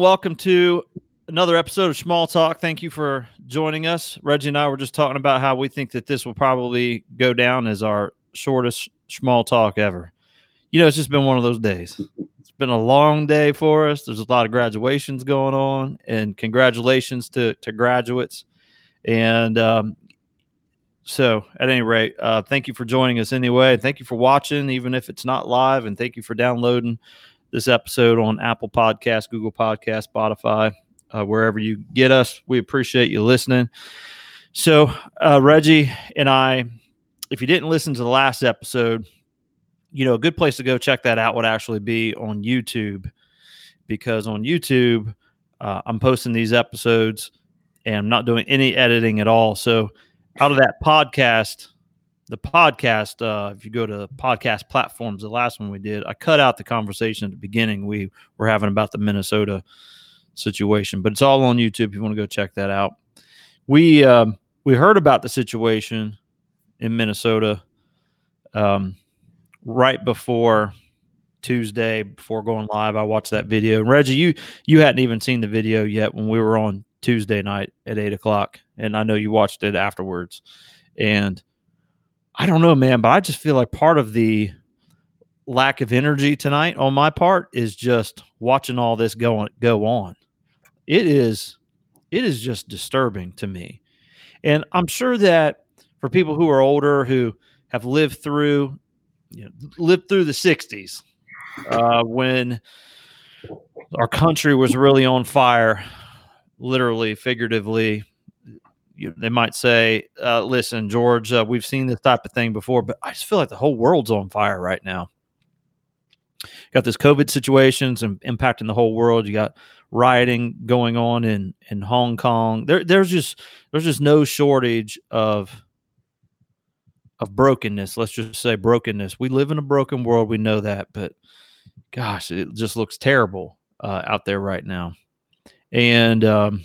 Welcome to another episode of Small Talk. Thank you for joining us. Reggie and I were just talking about how we think that this will probably go down as our shortest small talk ever. You know, it's just been one of those days. It's been a long day for us. There's a lot of graduations going on, and congratulations to to graduates. And um, so, at any rate, uh, thank you for joining us anyway. Thank you for watching, even if it's not live, and thank you for downloading this episode on Apple Podcast, Google Podcast, Spotify, uh, wherever you get us. We appreciate you listening. So, uh, Reggie and I, if you didn't listen to the last episode, you know, a good place to go check that out would actually be on YouTube because on YouTube, uh, I'm posting these episodes and I'm not doing any editing at all. So, out of that podcast, the podcast, uh, if you go to podcast platforms, the last one we did, I cut out the conversation at the beginning we were having about the Minnesota situation, but it's all on YouTube. If you want to go check that out, we um, we heard about the situation in Minnesota um, right before Tuesday, before going live. I watched that video. Reggie, you you hadn't even seen the video yet when we were on Tuesday night at eight o'clock, and I know you watched it afterwards, and I don't know, man, but I just feel like part of the lack of energy tonight on my part is just watching all this go on, go on. It is it is just disturbing to me. And I'm sure that for people who are older who have lived through you know, lived through the 60s uh, when our country was really on fire, literally, figuratively, you, they might say, uh, "Listen, George, uh, we've seen this type of thing before, but I just feel like the whole world's on fire right now. Got this COVID situations and impacting the whole world. You got rioting going on in in Hong Kong. There, there's just there's just no shortage of of brokenness. Let's just say brokenness. We live in a broken world. We know that, but gosh, it just looks terrible uh, out there right now. And um,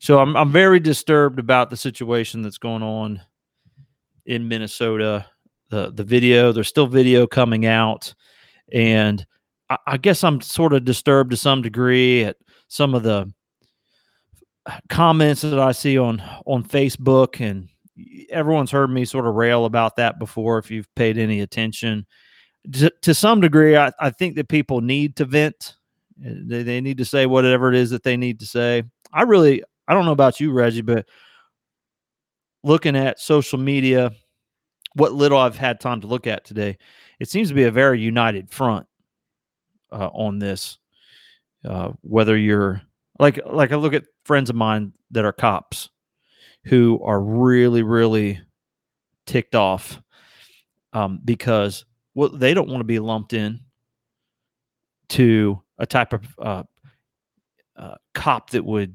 so I'm I'm very disturbed about the situation that's going on in Minnesota. The the video, there's still video coming out, and I, I guess I'm sort of disturbed to some degree at some of the comments that I see on on Facebook. And everyone's heard me sort of rail about that before if you've paid any attention. To, to some degree I, I think that people need to vent. They, they need to say whatever it is that they need to say. I really I don't know about you, Reggie, but looking at social media, what little I've had time to look at today, it seems to be a very united front uh, on this. Uh, whether you're like, like I look at friends of mine that are cops who are really, really ticked off um, because well, they don't want to be lumped in to a type of uh, uh, cop that would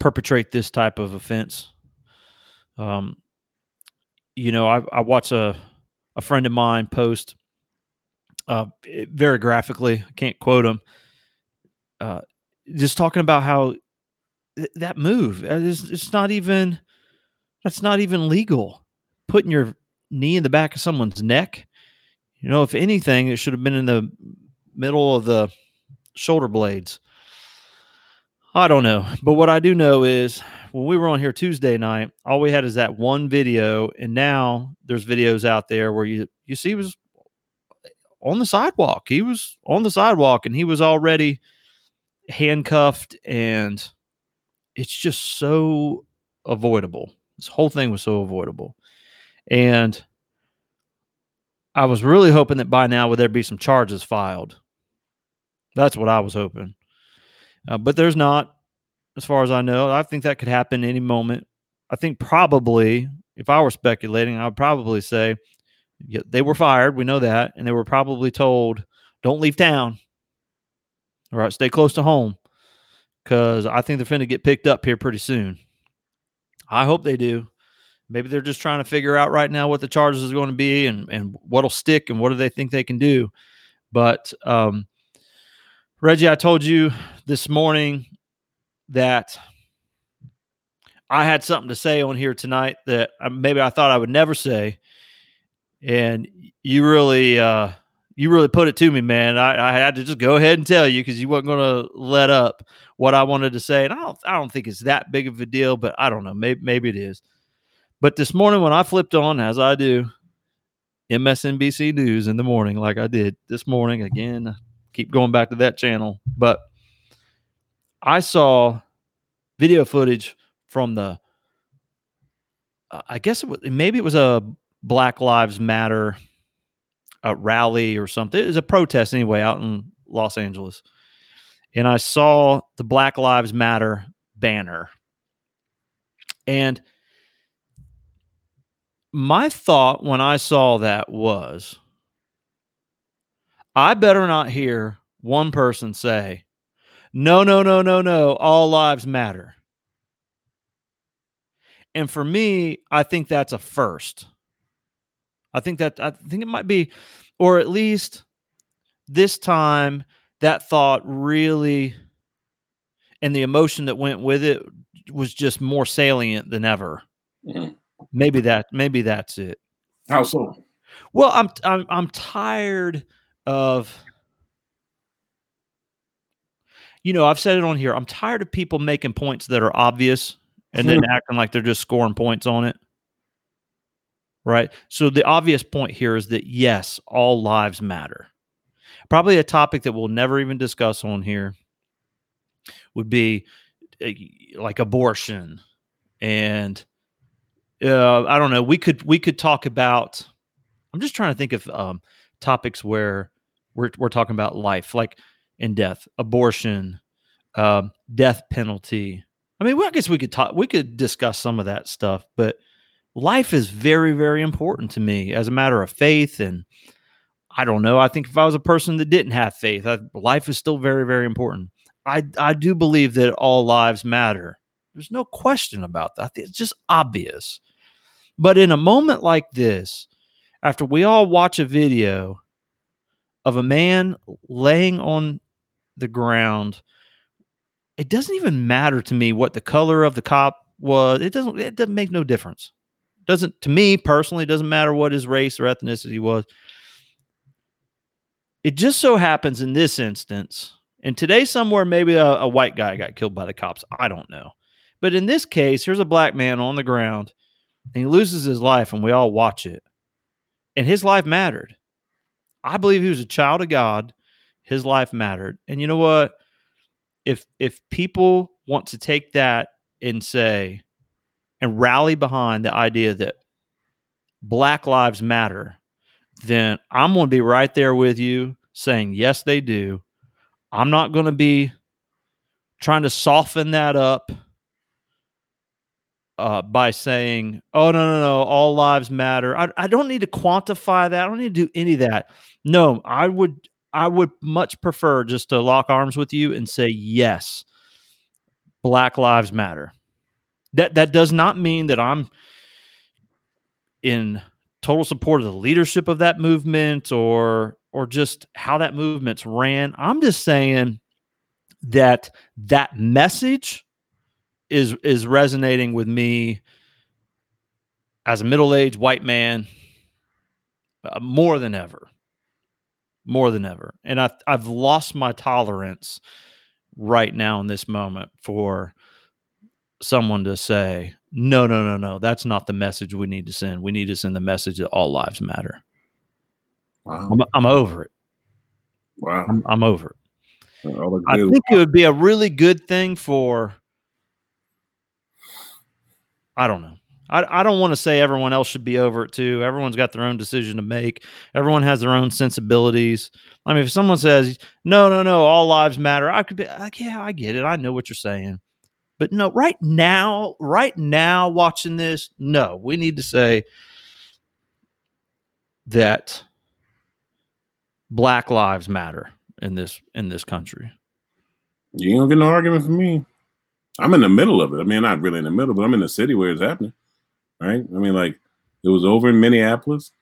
perpetrate this type of offense. Um, you know, I, I watch a, a friend of mine post uh, very graphically, I can't quote him, uh, just talking about how th- that move, uh, is, it's not even, that's not even legal. Putting your knee in the back of someone's neck. You know, if anything, it should have been in the middle of the shoulder blades. I don't know. But what I do know is when we were on here Tuesday night, all we had is that one video. And now there's videos out there where you, you see, was on the sidewalk. He was on the sidewalk and he was already handcuffed. And it's just so avoidable. This whole thing was so avoidable. And I was really hoping that by now would there be some charges filed. That's what I was hoping. Uh, but there's not, as far as I know. I think that could happen any moment. I think probably, if I were speculating, I would probably say yeah, they were fired. We know that. And they were probably told, don't leave town. All right, stay close to home because I think they're going to get picked up here pretty soon. I hope they do. Maybe they're just trying to figure out right now what the charges is going to be and, and what'll stick and what do they think they can do. But um, Reggie, I told you this morning that I had something to say on here tonight that maybe I thought I would never say, and you really, uh, you really put it to me, man. I, I had to just go ahead and tell you because you weren't going to let up what I wanted to say, and I don't I don't think it's that big of a deal, but I don't know. Maybe maybe it is. But this morning when I flipped on, as I do, MSNBC News in the morning, like I did this morning again, keep going back to that channel, but I saw video footage from the uh, I guess it was, maybe it was a Black Lives Matter a rally or something. It was a protest anyway out in Los Angeles. And I saw the Black Lives Matter banner. And my thought when I saw that was I better not hear one person say, no, no, no, no, no, all lives matter. And for me, I think that's a first. I think that I think it might be, or at least this time that thought really and the emotion that went with it was just more salient than ever. Mm-hmm. Maybe that maybe that's it. How so? Well, I'm I'm I'm tired of you know, I've said it on here. I'm tired of people making points that are obvious and then acting like they're just scoring points on it. Right. So the obvious point here is that yes, all lives matter. Probably a topic that we'll never even discuss on here would be uh, like abortion and uh, I don't know. We could we could talk about. I'm just trying to think of um, topics where we're we're talking about life, like in death, abortion, um, death penalty, I mean, well, I guess we could talk, we could discuss some of that stuff, but life is very, very important to me as a matter of faith. And I don't know. I think if I was a person that didn't have faith, I, life is still very, very important. I, I do believe that all lives matter. There's no question about that. It's just obvious. But in a moment like this, after we all watch a video of a man laying on the ground it doesn't even matter to me what the color of the cop was. It doesn't. It doesn't make no difference. Doesn't to me personally. It Doesn't matter what his race or ethnicity was. It just so happens in this instance, and today somewhere maybe a, a white guy got killed by the cops. I don't know, but in this case, here's a black man on the ground, and he loses his life, and we all watch it, and his life mattered. I believe he was a child of God. His life mattered, and you know what? if if people want to take that and say and rally behind the idea that black lives matter then i'm going to be right there with you saying yes they do i'm not going to be trying to soften that up uh, by saying oh no no no all lives matter I, I don't need to quantify that i don't need to do any of that no i would I would much prefer just to lock arms with you and say yes, Black Lives Matter. That that does not mean that I'm in total support of the leadership of that movement or or just how that movement's ran. I'm just saying that that message is is resonating with me as a middle-aged white man uh, more than ever more than ever. And I I've lost my tolerance right now in this moment for someone to say, no, no, no, no, that's not the message we need to send. We need to send the message that all lives matter. Wow. I'm, I'm over it. Wow. I'm, I'm over it. I think it would be a really good thing for, I don't know. I, I don't want to say everyone else should be over it too. Everyone's got their own decision to make. Everyone has their own sensibilities. I mean, if someone says, no, no, no, all lives matter, I could be like, yeah, I get it. I know what you're saying. But no, right now, right now, watching this, no, we need to say that black lives matter in this in this country. You ain't gonna get no argument from me. I'm in the middle of it. I mean, not really in the middle, but I'm in the city where it's happening right? I mean, like it was over in Minneapolis,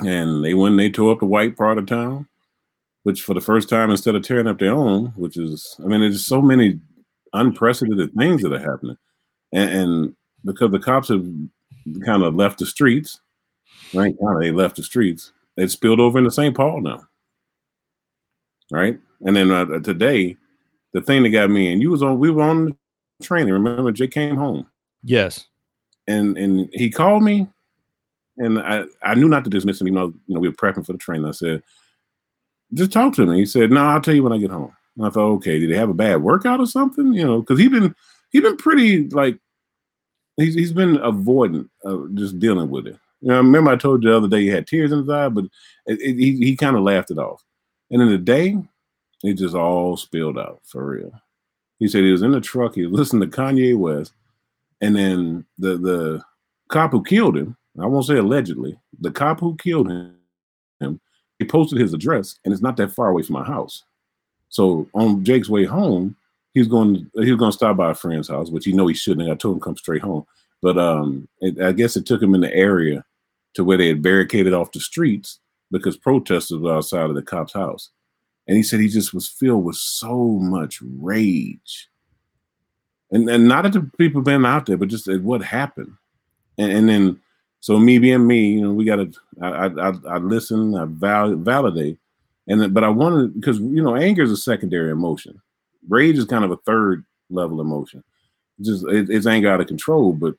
and they went and they tore up the white part of town, which for the first time, instead of tearing up their own, which is, I mean, there's so many unprecedented things that are happening, and, and because the cops have kind of left the streets, right? Kind they left the streets. It spilled over into St. Paul now. right? And then uh, today, the thing that got me and you was on, we were on training. Remember, Jake came home. Yes. And and he called me, and I I knew not to dismiss him. You know, you know, we were prepping for the training. I said, just talk to me. He said, no, I'll tell you when I get home. And I thought, okay, did he have a bad workout or something? You know, because he been he been pretty like he's he's been avoidant of just dealing with it. You know, I remember I told you the other day he had tears in his eye, but it, it, he he kind of laughed it off. And in the day, it just all spilled out for real. He said he was in the truck, he listened to Kanye West, and then the the cop who killed him, I won't say allegedly, the cop who killed him, him, he posted his address, and it's not that far away from my house. So on Jake's way home, he's going he was going to stop by a friend's house, which he know he shouldn't. I told him come straight home, but um, it, I guess it took him in the area to where they had barricaded off the streets because protesters were outside of the cop's house. And he said he just was filled with so much rage. And, and not at the people being out there, but just at what happened. And, and then, so me being me, you know, we got to, I, I, I listen, I val- validate. And then, but I wanted, because, you know, anger is a secondary emotion. Rage is kind of a third level emotion. Just, it, it's anger out of control, but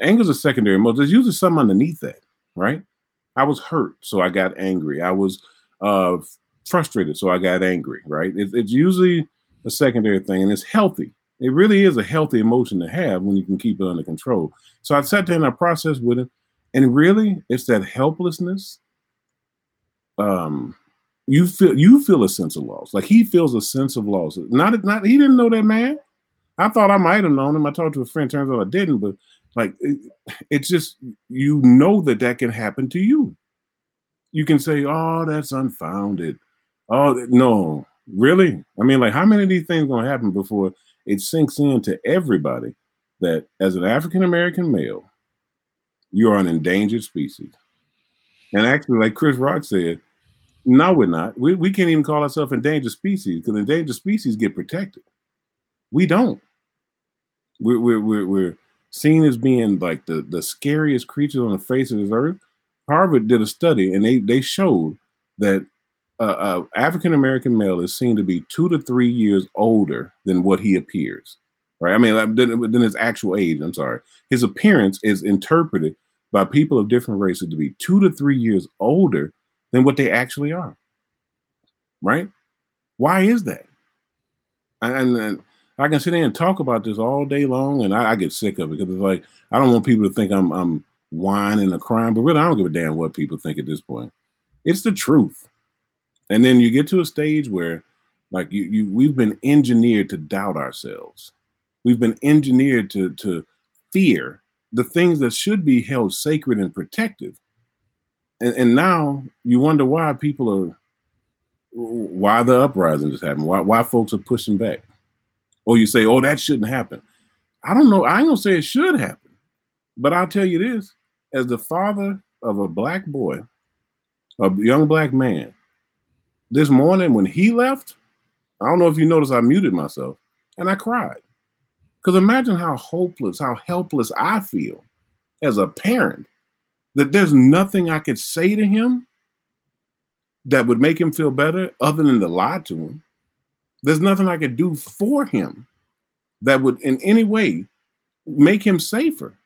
anger is a secondary emotion. There's usually something underneath that, right? I was hurt, so I got angry. I was uh, frustrated, so I got angry. Right? It, it's usually a secondary thing, and it's healthy. It really is a healthy emotion to have when you can keep it under control. So I sat there and I processed with it, and really, it's that helplessness. Um, you feel you feel a sense of loss. Like he feels a sense of loss. Not not he didn't know that man. I thought I might have known him. I talked to a friend. Turns out I didn't. But like it, it's just you know that that can happen to you. You can say, "Oh, that's unfounded." Oh no, really? I mean, like, how many of these things gonna happen before it sinks into everybody that as an African American male, you are an endangered species? And actually, like Chris Rock said, no, we're not. We, we can't even call ourselves endangered species because endangered species get protected. We don't. We're, we're, we're, we're seen as being like the, the scariest creatures on the face of this earth. Harvard did a study and they, they showed that uh, African American male is seen to be two to three years older than what he appears. Right? I mean, like, than, than his actual age. I'm sorry. His appearance is interpreted by people of different races to be two to three years older than what they actually are. Right? Why is that? And, and I can sit there and talk about this all day long, and I, I, get sick of it because it's like I don't want people to think I'm I'm whining or crying, but really I don't give a damn what people think at this point. It's the truth. And then you get to a stage where, like you, you we've been engineered to doubt ourselves. We've been engineered to to fear the things that should be held sacred and protective. And, and now you wonder why people are why the uprising just happened, why why folks are pushing back or you say, oh, that shouldn't happen. I don't know. I ain't gonna say it should happen, but I'll tell you this: as the father of a black boy, a young black man, this morning when he left, I don't know if you noticed, I muted myself and I cried. Because imagine how hopeless, how helpless I feel as a parent that there's nothing I could say to him that would make him feel better other than to lie to him. There's nothing I could do for him that would in any way make him safer.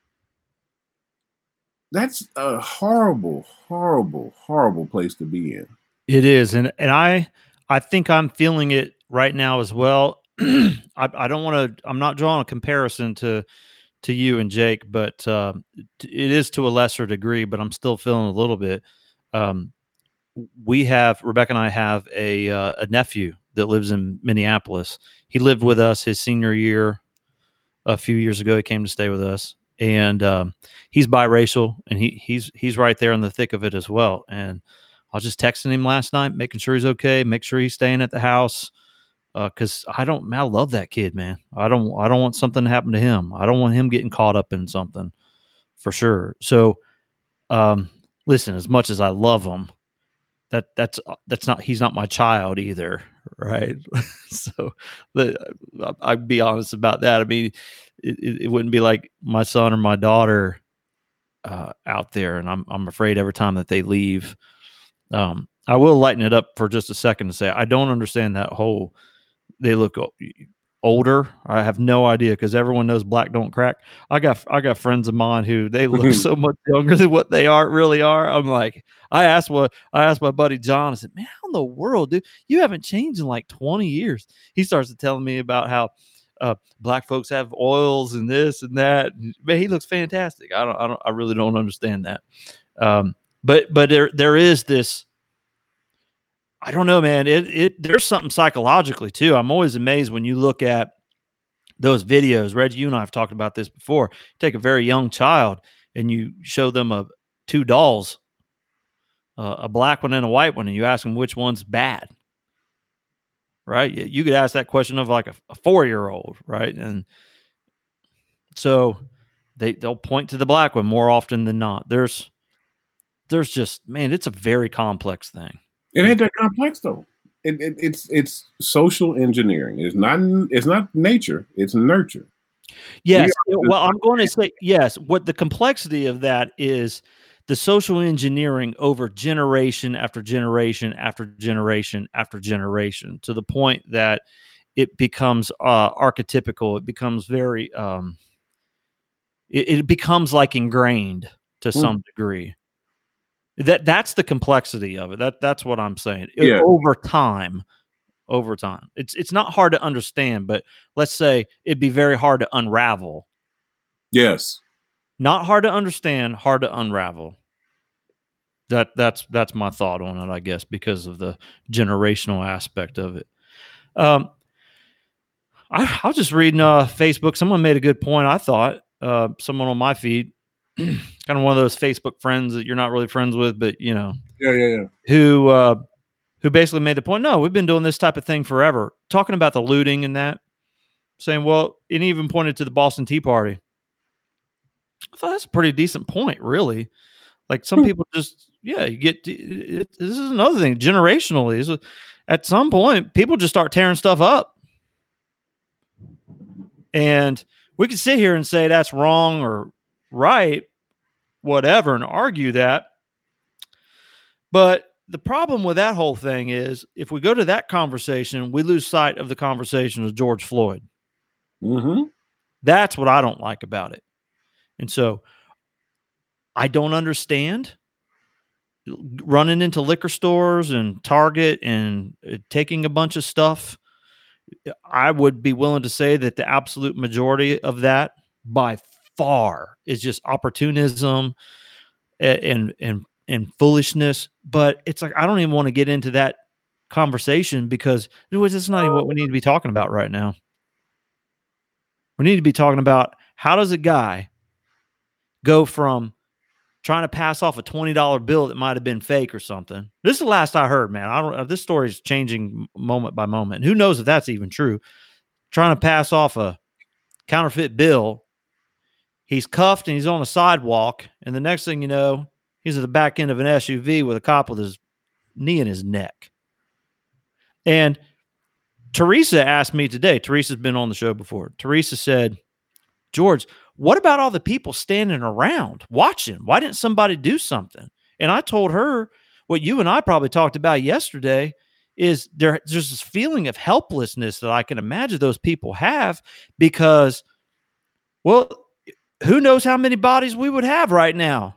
That's a horrible, horrible, horrible place to be in. It is, and and I I think I'm feeling it right now as well. I, I don't want to. I'm not drawing a comparison to to you and Jake, but uh, it is to a lesser degree. But I'm still feeling a little bit. Um, we have Rebecca and I have a uh, a nephew that lives in Minneapolis. He lived with us his senior year a few years ago. He came to stay with us, and um, he's biracial, and he he's he's right there in the thick of it as well. And I was just texting him last night, making sure he's okay, make sure he's staying at the house, uh, I don't, I love that kid, man. I don't, I don't want something to happen to him. I don't want him getting caught up in something, for sure. So, um, listen, as much as I love him, that that's uh, that's not he's not my child either right so the, uh, i'd be honest about that i mean it, it wouldn't be like my son or my daughter uh, out there and I'm, I'm afraid every time that they leave um, I will lighten it up for just a second to say I don't understand that whole. They look older. I have no idea because everyone knows black don't crack. I got I got friends of mine who they look so much younger than what they are really are. I'm like, I asked what I asked my buddy John. I said, "Man, how in the world, dude? You haven't changed in like 20 years." He starts to telling me about how uh, black folks have oils and this and that. Man, he looks fantastic. I don't, I don't, I really don't understand that. Um, but but there there is this I don't know, man. It it there's something psychologically too. I'm always amazed when you look at those videos. Reggie, you and I have talked about this before. take a very young child and you show them a two dolls, uh, a black one and a white one, and you ask them which one's bad. Right? You could ask that question of like a, a four year old, right? And so they they'll point to the black one more often than not. There's there's just man, it's a very complex thing. It ain't that complex though. It, it, it's it's social engineering. It's not it's not nature. It's nurture. Yes. We well, I'm going to say yes. What the complexity of that is the social engineering over generation after generation after generation after generation to the point that it becomes uh, archetypical. It becomes very um, it, it becomes like ingrained to mm. some degree. That that's the complexity of it. That that's what I'm saying. Yeah. Over time, over time, it's it's not hard to understand, but let's say it'd be very hard to unravel. Yes. Not hard to understand, hard to unravel. That that's that's my thought on it, I guess, because of the generational aspect of it. Um, I, I was just reading uh, Facebook. Someone made a good point. I thought uh, someone on my feed kind of one of those Facebook friends that you're not really friends with, but you know, yeah, yeah, yeah, who uh, who basically made the point. No, we've been doing this type of thing forever. Talking about the looting and that, saying, well, it even pointed to the Boston Tea Party. I thought that's a pretty decent point, really. Like some hmm. people just, yeah, you get it, this is another thing generationally. Is at some point people just start tearing stuff up, and we could sit here and say that's wrong or right, whatever, and argue that. But the problem with that whole thing is if we go to that conversation, we lose sight of the conversation of George Floyd. Mm-hmm. That's what I don't like about it. And so I don't understand running into liquor stores and Target and uh, taking a bunch of stuff. I would be willing to say that the absolute majority of that by far is just opportunism and and and foolishness. But it's like I don't even want to get into that conversation because it's not even what we need to be talking about right now. We need to be talking about how does a guy go from trying to pass off a $20 bill that might have been fake or something. This is the last I heard, man. I don't uh, this story is changing moment by moment. Who knows if that's even true? Trying to pass off a counterfeit bill he's cuffed and he's on a sidewalk. And the next thing you know, he's at the back end of an SUV with a cop with his knee in his neck. And Teresa asked me today, Teresa's been on the show before. Teresa said, George, what about all the people standing around watching? Why didn't somebody do something? And I told her what you and I probably talked about yesterday is there, there's this feeling of helplessness that I can imagine those people have because, well, who knows how many bodies we would have right now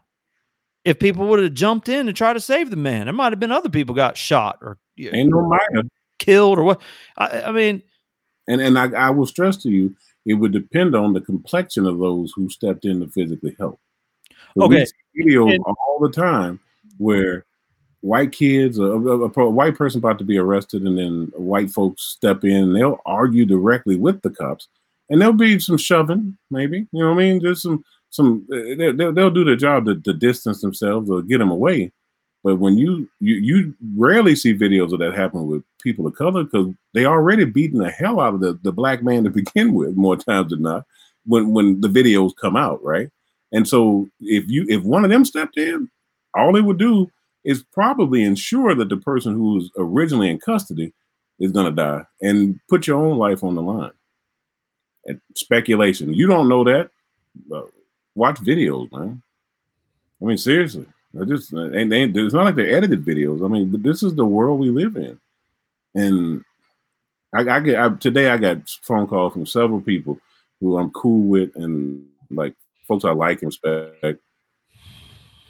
if people would have jumped in and tried to save the man. There might have been other people got shot or ain't no killed or what. I, I mean, and and I, I will stress to you, it would depend on the complexion of those who stepped in to physically help. okay, videos and, all the time where white kids, a, a, a, white person about to be arrested, and then white folks step in, and they'll argue directly with the cops and there'll be some shoving, maybe. You know what I mean? There's some some eh, they'll, they'll do the job to, to distance themselves or get them away. But when you you you rarely see videos of that happen with people of color because they already beating the hell out of the, the black man to begin with more times than not when when the videos come out, right? And so if you if one of them stepped in, all they would do is probably ensure that the person who was originally in custody is gonna die and put your own life on the line speculation. You don't know that. watch videos, man. I mean, seriously. I just and they, it's not like they're edited videos. I mean, this is the world we live in, and I, I get I, today. I got phone calls from several people who I'm cool with, and like folks I like and respect.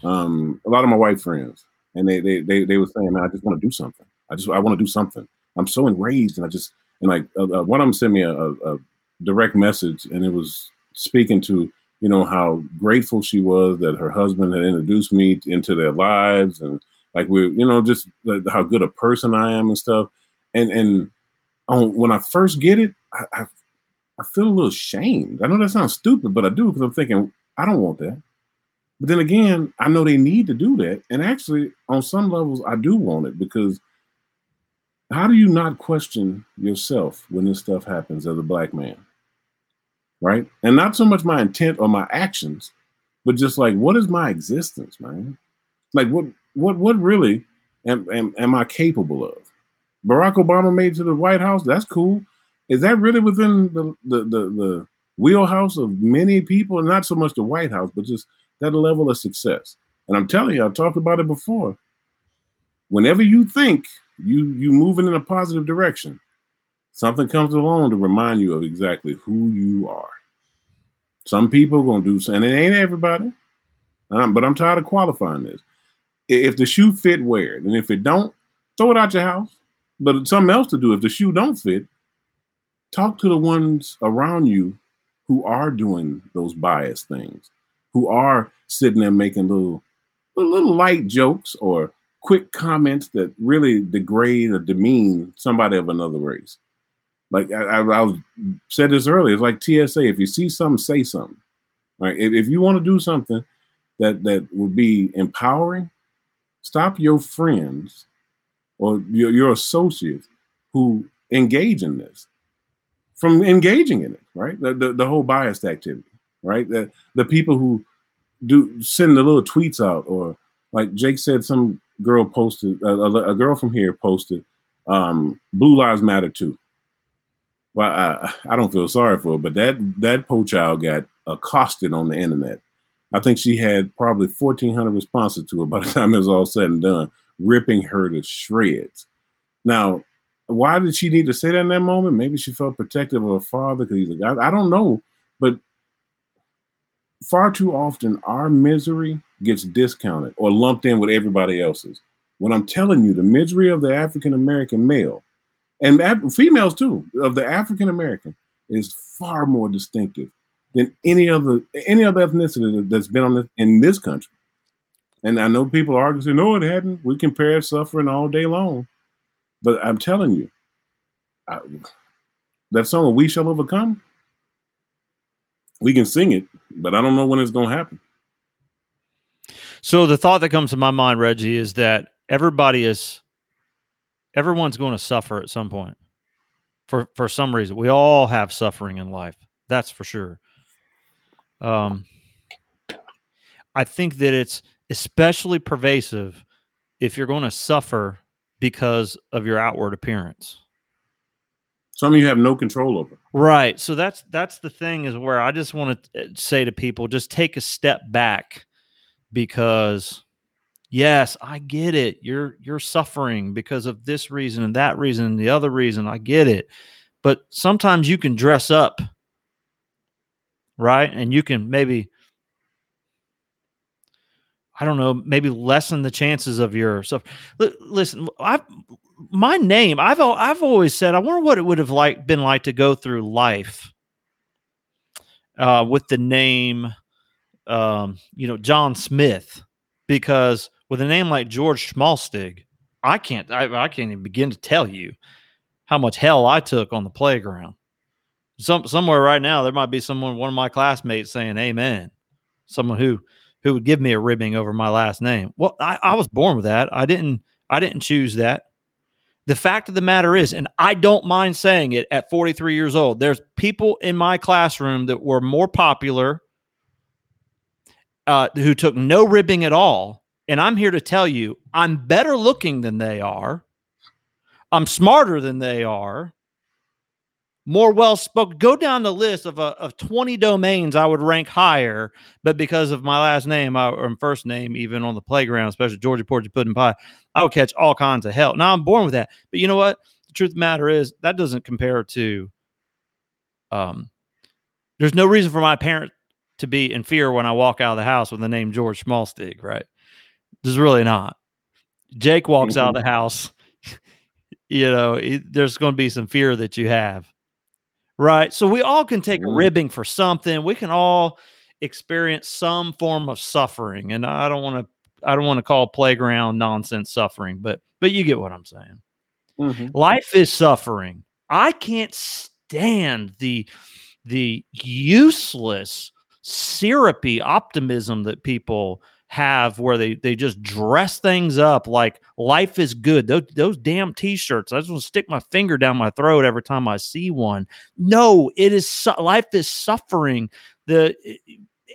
Um, a lot of my white friends, and they they they, they were saying, "Man, I just want to do something. I just I want to do something. I'm so enraged, and I just and like uh, uh, one of them sent me a, a, a direct message, and it was speaking to you know how grateful she was that her husband had introduced me into their lives and like we you know just how good a person i am and stuff. And and um, when i first get it I, I, I feel a little shamed i know that sounds stupid but i do because i'm thinking i don't want that. But then again i know they need to do that and actually on some levels i do want it because how do you not question yourself when this stuff happens as a black man right? And not so much my intent or my actions, but just like what is my existence, man? Like what what what really am, am, am I capable of? Barack Obama made to the White House, that's cool. Is that really within the the the, the wheelhouse of many people? and Not so much the White House, but just that level of success. And I'm telling you, I've talked about it before. Whenever you think you you moving in a positive direction, something comes along to remind you of exactly who you are. Some people are gonna do something, and it ain't everybody. Um, but I'm tired of qualifying this. If the shoe fit, wear it, and if it don't, throw it out your house. But it's something else to do. If the shoe don't fit, talk to the ones around you who are doing those biased things, who are sitting there making little, little light jokes or quick comments that really degrade or demean somebody of another race. Like I, I, I said this earlier, it's like TSA. If you see something, say something. Right? If, if you want to do something that that would be empowering, stop your friends or your, your associates who engage in this from engaging in it. Right? The the, the whole biased activity. Right? The the people who do send the little tweets out or like Jake said, some girl posted a, a girl from here posted um, Blue Lives Matter too well, I, I don't feel sorry for her, but that that poor child got accosted on the internet. I think she had probably 1,400 responses to her by the time it was all said and done, ripping her to shreds. Now, why did she need to say that in that moment? Maybe she felt protective of her father because he's a guy. I don't know, but far too often our misery gets discounted or lumped in with everybody else's. When I'm telling you, the misery of the African American male and females too of the African American is far more distinctive than any other any other ethnicity that's been on this, in this country. And I know people argue, say, no, it hadn't. We compare suffering all day long. But I'm telling you, I, that song, We Shall Overcome, we can sing it, but I don't know when it's going to happen. So the thought that comes to my mind, Reggie, is that everybody is everyone's going to suffer at some point for for some reason. We all have suffering in life. That's for sure. Um, I think that it's especially pervasive if you're going to suffer because of your outward appearance. Some of you have no control over. Right. So that's that's the thing is where I just want to uh, say to people just take a step back because yes i get it you're you're suffering because of this reason and that reason and the other reason i get it but sometimes you can dress up. Right and you can maybe i don't know maybe lessen the chances of your stuff listen i my name i've i've always said i wonder what it would have like been like to go through life uh, with the name um, you know john smith because with a name like George Schmalstig, I can't I, I can't even begin to tell you how much hell I took on the playground. Some somewhere right now there might be someone one of my classmates saying amen. Someone who who would give me a ribbing over my last name. Well, I, I was born with that. I didn't I didn't choose that. The fact of the matter is, and I don't mind saying it at 43 years old, there's people in my classroom that were more popular, uh, who took no ribbing at all and I'm here to tell you, I'm better looking than they are. I'm smarter than they are. more well spoken. Go down the list of uh, of 20 domains I would rank higher, but because of my last name I, or first name, even on the playground, especially Georgie Porgie Pudding Pie, I would catch all kinds of hell. Now I'm born with that. But you know what? The truth of the matter is that doesn't compare to um there's no reason for my parents to be in fear when I walk out of the house with the name George Smallstig, right? There's really not. Jake walks mm-hmm. out of mm-hmm. the house, you know, it, there's going to be some fear that you have, right? So we all can take mm-hmm. ribbing for something. We can all experience some form of suffering, and I don't want to. I don't want to call playground nonsense suffering, but but you get what I'm saying. Mm-hmm. Life is suffering. I can't stand the the useless syrupy optimism that people have where they they just dress things up like life is good. Those, those damn t-shirts i just want to stick my finger down my throat every time i see one. No it is su- life is suffering. The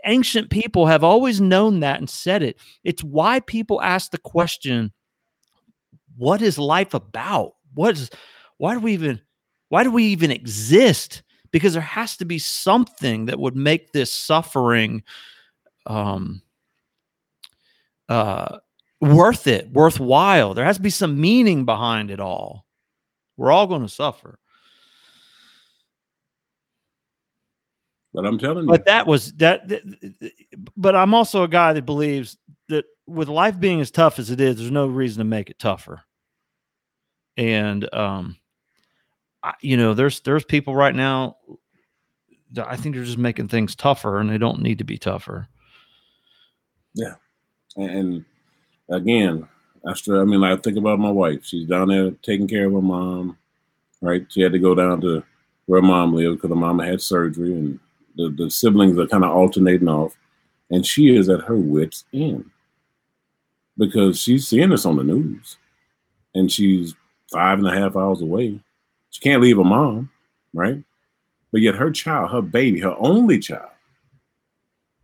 ancient people have always known that and said it. It's why people ask the question what is life about? What is why do we even why do we even exist? Because there has to be something that would make this suffering um uh worth it worthwhile. There has to be some meaning behind it all. We're all going to suffer. But i'm telling you. but that was that but i'm also a guy that believes that with life being as tough as it is there's no reason to make it tougher. And um I, you know, there's there's people right now. That I think they're just making things tougher, and they don't need to be tougher. Yeah, and again, after I mean, I think about my wife. She's down there taking care of her mom. Right, she had to go down to where mom lived because her mom had surgery, and the, the siblings are kind of alternating off, and she is at her wits end because she's seeing this on the news, and she's five and a half hours away she can't leave her mom, right? But yet her child, her baby, her only child,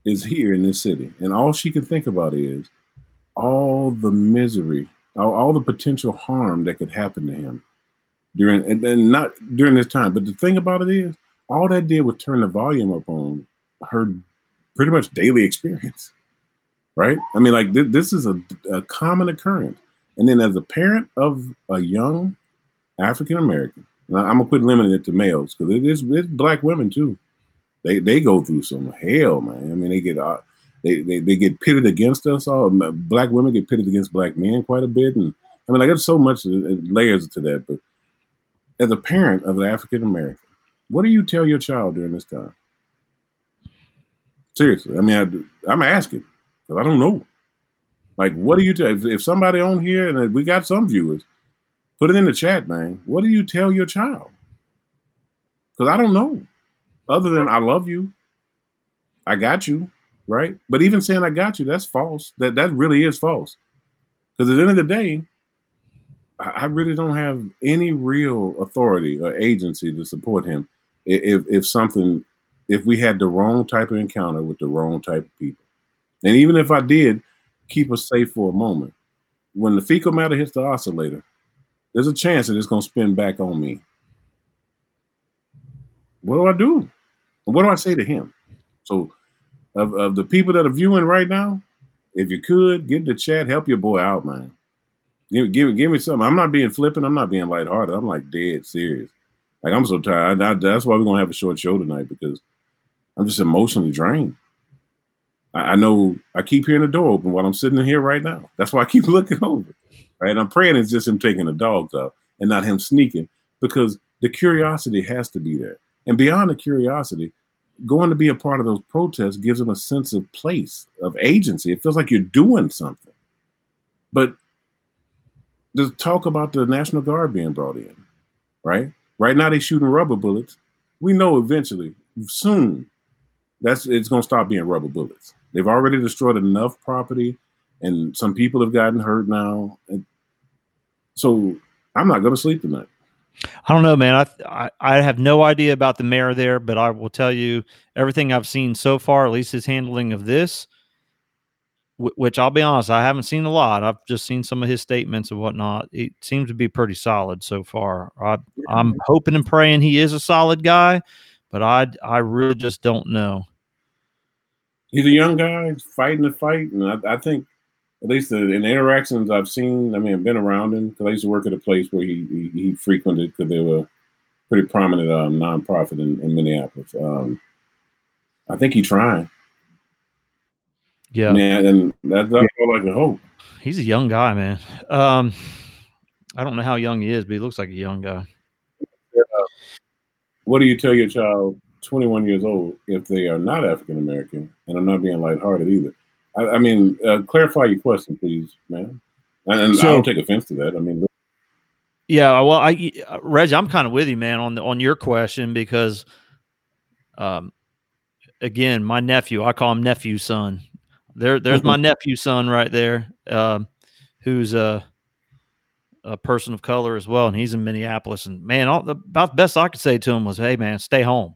is here in this city. And all she can think about is all the misery, all, all the potential harm that could happen to him during and, and not during this time. But the thing about it is, all that did was turn the volume up on her pretty much daily experience. Right? I mean, like th- this is a, a common occurrence. And then as a parent of a young African American I'm gonna quit limiting it to males because it is it's black women too. They they go through some hell, man. I mean, they get uh, they, they they get pitted against us all. Black women get pitted against black men quite a bit, and I mean, like there's so much uh, uh, layers to that. But as a parent of an African American, what do you tell your child during this time? Seriously, I mean, I, am asking because I don't know. Like, what do you tell if, if somebody on here and we got some viewers? Put it in the chat, man. What do you tell your child? Because I don't know. Other than I love you, I got you, right? But even saying I got you, that's false. That that really is false. Because at the end of the day, I, really don't have any real authority or agency to support him if if something if we had the wrong type of encounter with the wrong type of people. And even if I did keep us safe for a moment, when the fecal matter hits the oscillator, there's a chance that it's going to spin back on me. What do I do? What do I say to him? So, of, of the people that are viewing right now, if you could get in the chat, help your boy out, man. Give, give, give me something. I'm not being flippant. I'm not being lighthearted. I'm like dead serious. Like I'm so tired. I, that's why we're gonna have a short show tonight because I'm just emotionally drained. I, I know I keep hearing the door open while I'm sitting in here right now. That's why I keep looking over right? I'm praying it's just him taking the dogs out and not him sneaking because the curiosity has to be there. And beyond the curiosity, going to be a part of those protests gives them a sense of place, of agency. It feels like you're doing something. But the talk about the National Guard being brought in, right? Right now they're shooting rubber bullets. We know eventually, soon, that's it's gonna stop being rubber bullets. They've already destroyed enough property, and some people have gotten hurt now. And so I'm not going to sleep tonight. I don't know, man. I, I, I have no idea about the mayor there, but I will tell you everything I've seen so far, at least his handling of this, which I'll be honest, I haven't seen a lot. I've just seen some of his statements and whatnot. It seems to be pretty solid so far. I, I'm hoping and praying he is a solid guy, but I I really just don't know. He's a young guy fighting the fight, and I, I think at least in the interactions I've seen, I mean, I've been around him because I used to work at a place where he he, he frequented because they were pretty prominent um, nonprofit in, in Minneapolis. Um, I think he's trying. Yeah, man, and that's, that's all I can hope. He's a young guy, man. Um, I don't know how young he is, but he looks like a young guy. what do you tell your child, 21 years old, if they are not African American? And I'm not being lighthearted either. I, I mean, uh, clarify your question, please, man. And, so, I don't take offense to that. I mean, yeah, well, I Reg, I'm kind of with you, man, on the on your question because, um, again, my nephew, I call him nephew son. There, there's my nephew son right there, um, who's a a person of color as well, and he's in Minneapolis. And man, all the about the best I could say to him was, "Hey, man, stay home."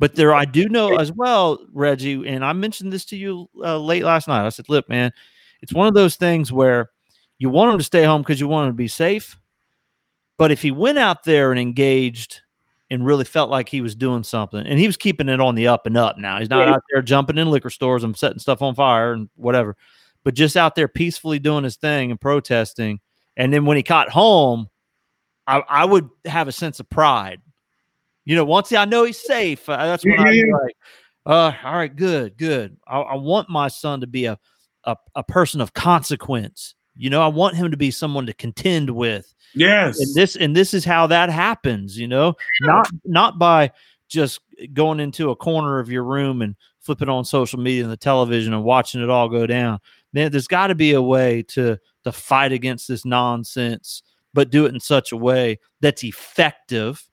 But there, I do know as well, Reggie, and I mentioned this to you uh, late last night. I said, "Look, man, it's one of those things where you want him to stay home because you want him to be safe, but if he went out there and engaged and really felt like he was doing something, and he was keeping it on the up and up. Now he's not yeah. out there jumping in liquor stores and setting stuff on fire and whatever, but just out there peacefully doing his thing and protesting. And then when he got home, I, I would have a sense of pride you know, once I know he's safe, uh, that's when I'm like, uh, all right, good, good. I, I want my son to be a, a, a person of consequence. You know, I want him to be someone to contend with. Yes. And this and this is how that happens, you know, not not by just going into a corner of your room and flipping on social media and the television and watching it all go down. Man, there's got to be a way to to fight against this nonsense, but do it in such a way that's effective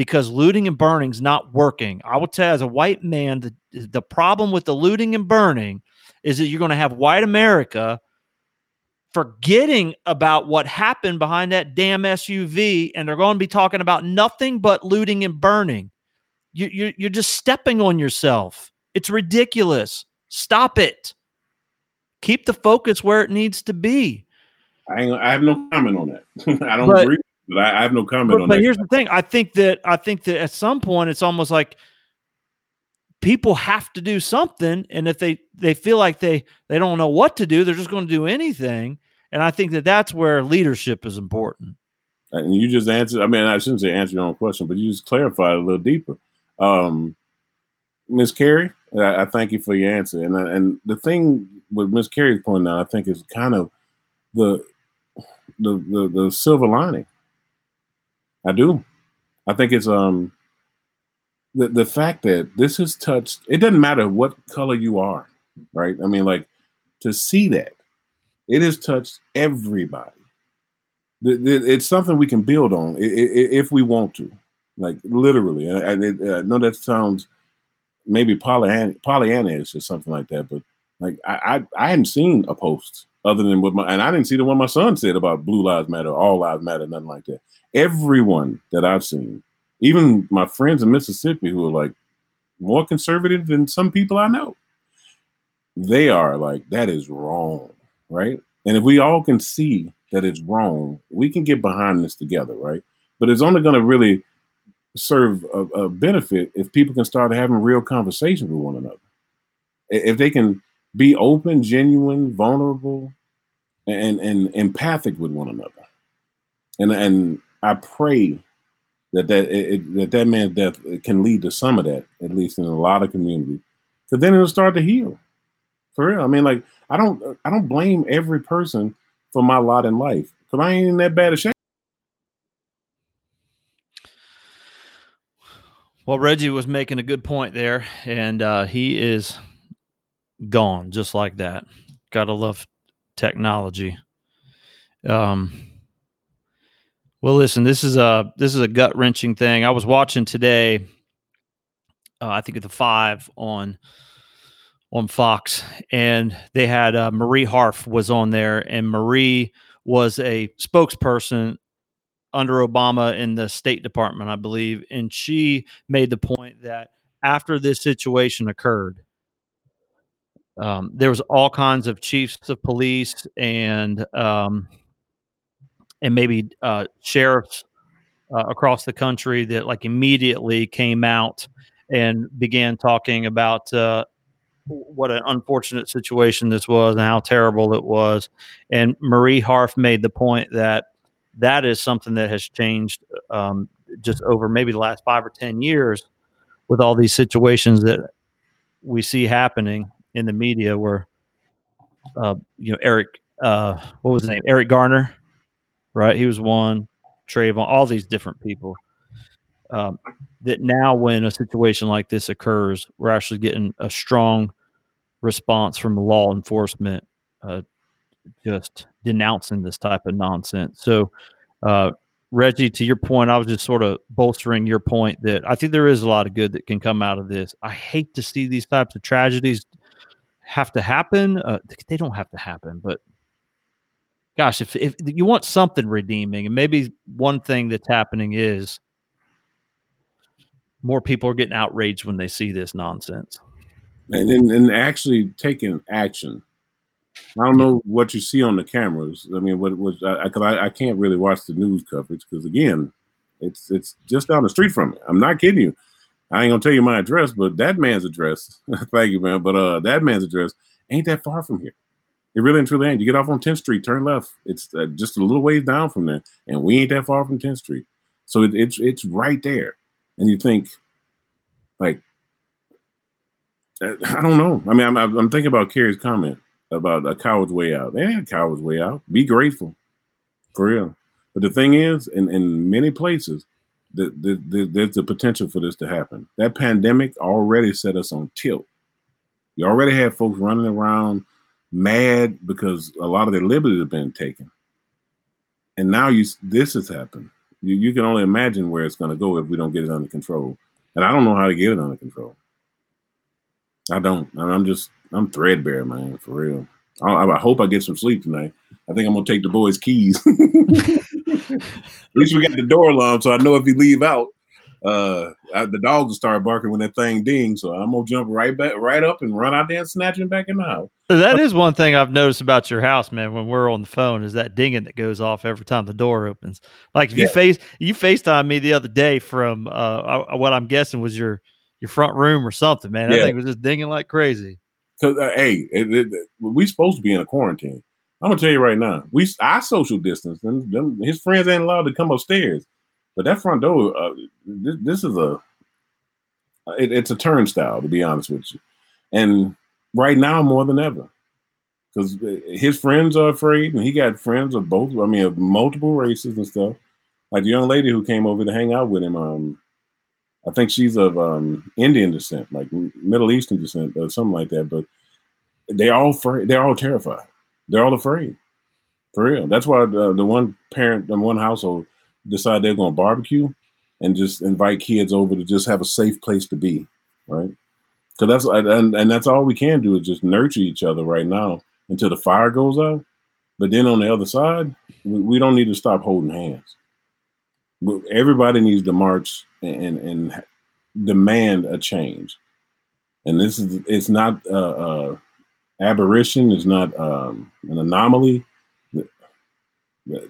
because looting and burning is not working. I will tell you, as a white man, the, the problem with the looting and burning is that you're going to have white America forgetting about what happened behind that damn SUV, and they're going to be talking about nothing but looting and burning. You, you, you're just stepping on yourself. It's ridiculous. Stop it. Keep the focus where it needs to be. I, I have no comment on that. I don't but, agree but I, I have no comment but, on but that. But here's the thing: I think that I think that at some point it's almost like people have to do something, and if they they feel like they they don't know what to do, they're just going to do anything. And I think that that's where leadership is important. And you just answered. I mean, I shouldn't say answer your own question, but you just clarified a little deeper. Um, Miss Carrie, I, I, thank you for your answer. And and the thing with Miss Carrie's point now, I think is kind of the the the, the silver lining I do. I think it's um the the fact that this has touched. It doesn't matter what color you are, right? I mean, like to see that it has touched everybody. It's something we can build on if we want to, like literally. I know that sounds maybe Pollyanna, or something like that, but like I, I, I hadn't seen a post other than what my and I didn't see the one my son said about Blue Lives Matter, All Lives Matter, nothing like that everyone that I've seen, even my friends in Mississippi who are like more conservative than some people I know, they are like, that is wrong, right? And if we all can see that it's wrong, we can get behind this together, right? But it's only going to really serve a, a, benefit if people can start having real conversations with one another. If they can be open, genuine, vulnerable, and and empathic with one another. And and I pray that that it, that that man's death can lead to some of that, at least in a lot of communities, because then it'll start to heal. For real, I mean, like I don't I don't blame every person for my lot in life because I ain't in that bad a shape. Well, Reggie was making a good point there, and uh, he is gone just like that. Gotta love technology. Um, well, listen, this is a this is a gut wrenching thing. I was watching today. Uh, I think at the five on on Fox, and they had uh, Marie Harf was on there, and Marie was a spokesperson under Obama in the State Department, I believe, and she made the point that after this situation occurred, um, there was all kinds of chiefs of police and um, and maybe uh, sheriffs uh, across the country that like immediately came out and began talking about uh, what an unfortunate situation this was and how terrible it was. And Marie Harf made the point that that is something that has changed um, just over maybe the last five or ten years with all these situations that we see happening in the media where uh, you know Eric uh, what was his name? Eric Garner right? He was one Trayvon all these different people um, that now when a situation like this occurs we're actually getting a strong response from law enforcement uh, just denouncing this type of nonsense. So uh, Reggie, to your point, I was just sort of bolstering your point that I think there is a lot of good that can come out of this. I hate to see these types of tragedies have to happen. Uh, they don't have to happen, but gosh, if if you want something redeeming, and maybe one thing that's happening is more people are getting outraged when they see this nonsense, and and, and actually taking action. I don't know what you see on the cameras. I mean, what was I, I, I can't really watch the news coverage because again, it's it's just down the street from me. I'm not kidding you. I ain't gonna tell you my address, but that man's address. thank you, man. But uh, that man's address ain't that far from here. It really and truly ain't. You get off on 10th Street, turn left. It's uh, just a little ways down from there, and we ain't that far from 10th Street. So it, it's it's right there. And you think, like, uh, I don't know. I mean, I'm, I'm thinking about Carrie's comment about a coward's way out. Ain't a coward's way out. Be grateful, for real. But the thing is, in, in many places, the, the, the, there's the potential for this to happen. That pandemic already set us on tilt. You already had folks running around mad because a lot of their liberties have been taken, and now you this has happened. You, you can only imagine where it's going to go if we don't get it under control. And I don't know how to get it under control. I don't. I'm just I'm threadbare, man, for real. I, I, hope I get some sleep tonight. I think I'm gonna take the boys' keys. At least we got the door alarm, so I know if you leave out, uh, I, the dogs will start barking when that thing dings. So I'm gonna jump right back, right up, and run out there and snatch him back in the house. That is one thing I've noticed about your house, man. When we're on the phone, is that dinging that goes off every time the door opens. Like if yeah. you face you Facetime me the other day from uh, what I'm guessing was your your front room or something, man. Yeah. I think it was just dinging like crazy. Cause uh, hey, it, it, we supposed to be in a quarantine. I'm gonna tell you right now, we I social distance, and them, his friends ain't allowed to come upstairs. But that front door, uh, this, this, is a, it, it's a turnstile to be honest with you. And right now, more than ever, because his friends are afraid, and he got friends of both. I mean, of multiple races and stuff. Like the young lady who came over to hang out with him, um, I think she's of um, Indian descent, like Middle Eastern descent, or something like that. But they all. They're all terrified. They're all afraid. For real. That's why the, the one parent, the one household, decide they're going to barbecue and just invite kids over to just have a safe place to be, right? Because that's and, and that's all we can do is just nurture each other right now until the fire goes out. But then on the other side, we, we don't need to stop holding hands. Everybody needs to march and and demand a change. And this is it's not uh, uh, aberration. It's not um, an anomaly.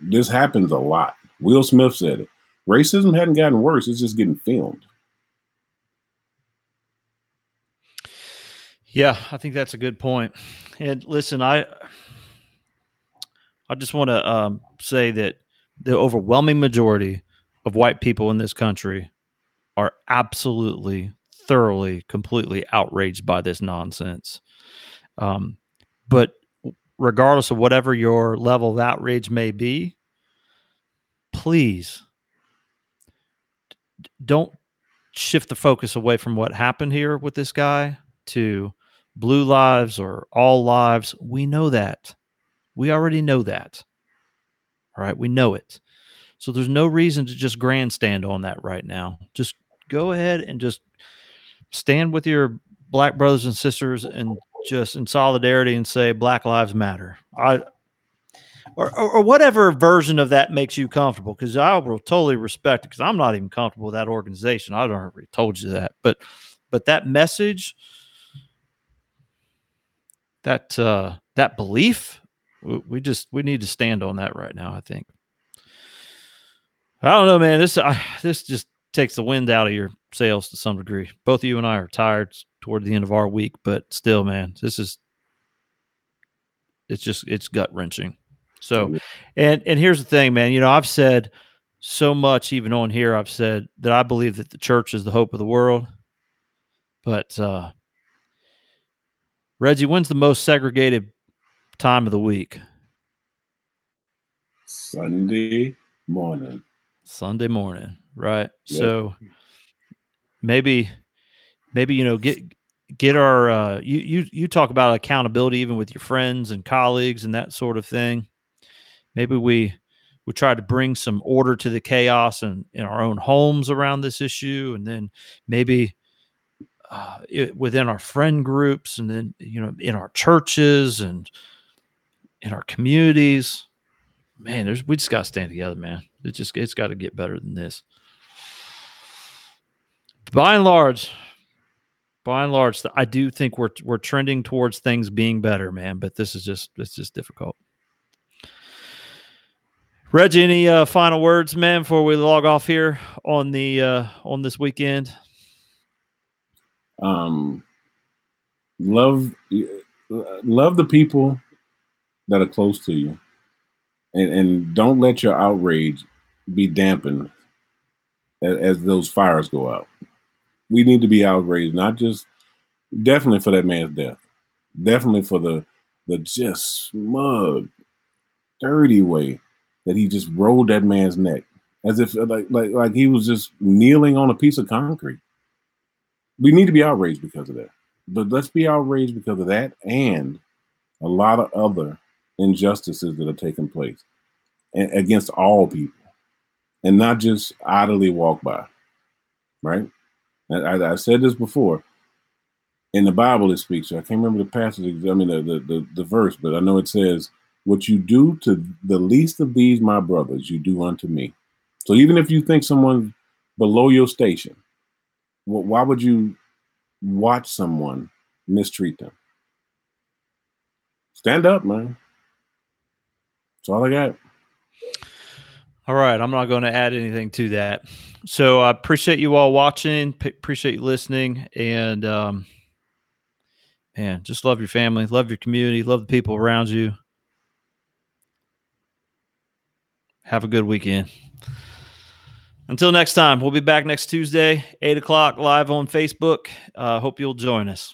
This happens a lot. Will Smith said it. Racism hadn't gotten worse. It's just getting filmed. Yeah, I think that's a good point. And listen, I I just want to um, say that the overwhelming majority of white people in this country are absolutely, thoroughly, completely outraged by this nonsense. Um, but regardless of whatever your level of outrage may be, please don't shift the focus away from what happened here with this guy to blue lives or all lives. We know that. We already know that. All right. We know it. So there's no reason to just grandstand on that right now. Just go ahead and just stand with your black brothers and sisters and just in solidarity and say Black Lives Matter. I or, or, or whatever version of that makes you comfortable, because I will totally respect it. Because I'm not even comfortable with that organization. I've already told you that, but but that message that uh, that belief, we, we just we need to stand on that right now. I think. I don't know, man. This I, this just takes the wind out of your sails to some degree. Both of you and I are tired toward the end of our week, but still, man, this is it's just it's gut wrenching. So, and and here's the thing, man. You know, I've said so much, even on here, I've said that I believe that the church is the hope of the world. But uh Reggie, when's the most segregated time of the week? Sunday morning. Sunday morning, right? So maybe maybe you know get get our uh you you you talk about accountability even with your friends and colleagues and that sort of thing. Maybe we we try to bring some order to the chaos and in, our own homes around this issue and then maybe uh, it, within our friend groups and then you know in our churches and in our communities. Man there's we just got to stand together man. It just it's got to get better than this. By and large by and large i do think we're we're trending towards things being better man but this is just it's just difficult. Reggie any uh, final words man before we log off here on the uh on this weekend? Um love love the people that are close to you and, and don't let your outrage be dampened as, as those fires go out we need to be outraged, not just definitely for that man's death, definitely for the the just smug, dirty way that he just rolled that man's neck as if like like like he was just kneeling on a piece of concrete. We need to be outraged because of that. But let's be outraged because of that and a lot of other injustices that are taking place against all people and not just idly walk by. Right? I, said this before. In the Bible, it speaks. I can't remember the passage. I mean, the, the, the the verse, but I know it says, "What you do to the least of these, my brothers, you do unto me." So even if you think someone below your station, why would you watch someone mistreat them? Stand up, man. That's all I got. All right, I'm not going to add anything to that. So I appreciate you all watching. P- appreciate you listening, and um, man, just love your family, love your community, love the people around you. Have a good weekend. Until next time, we'll be back next Tuesday, eight o'clock live on Facebook. Uh, hope you'll join us.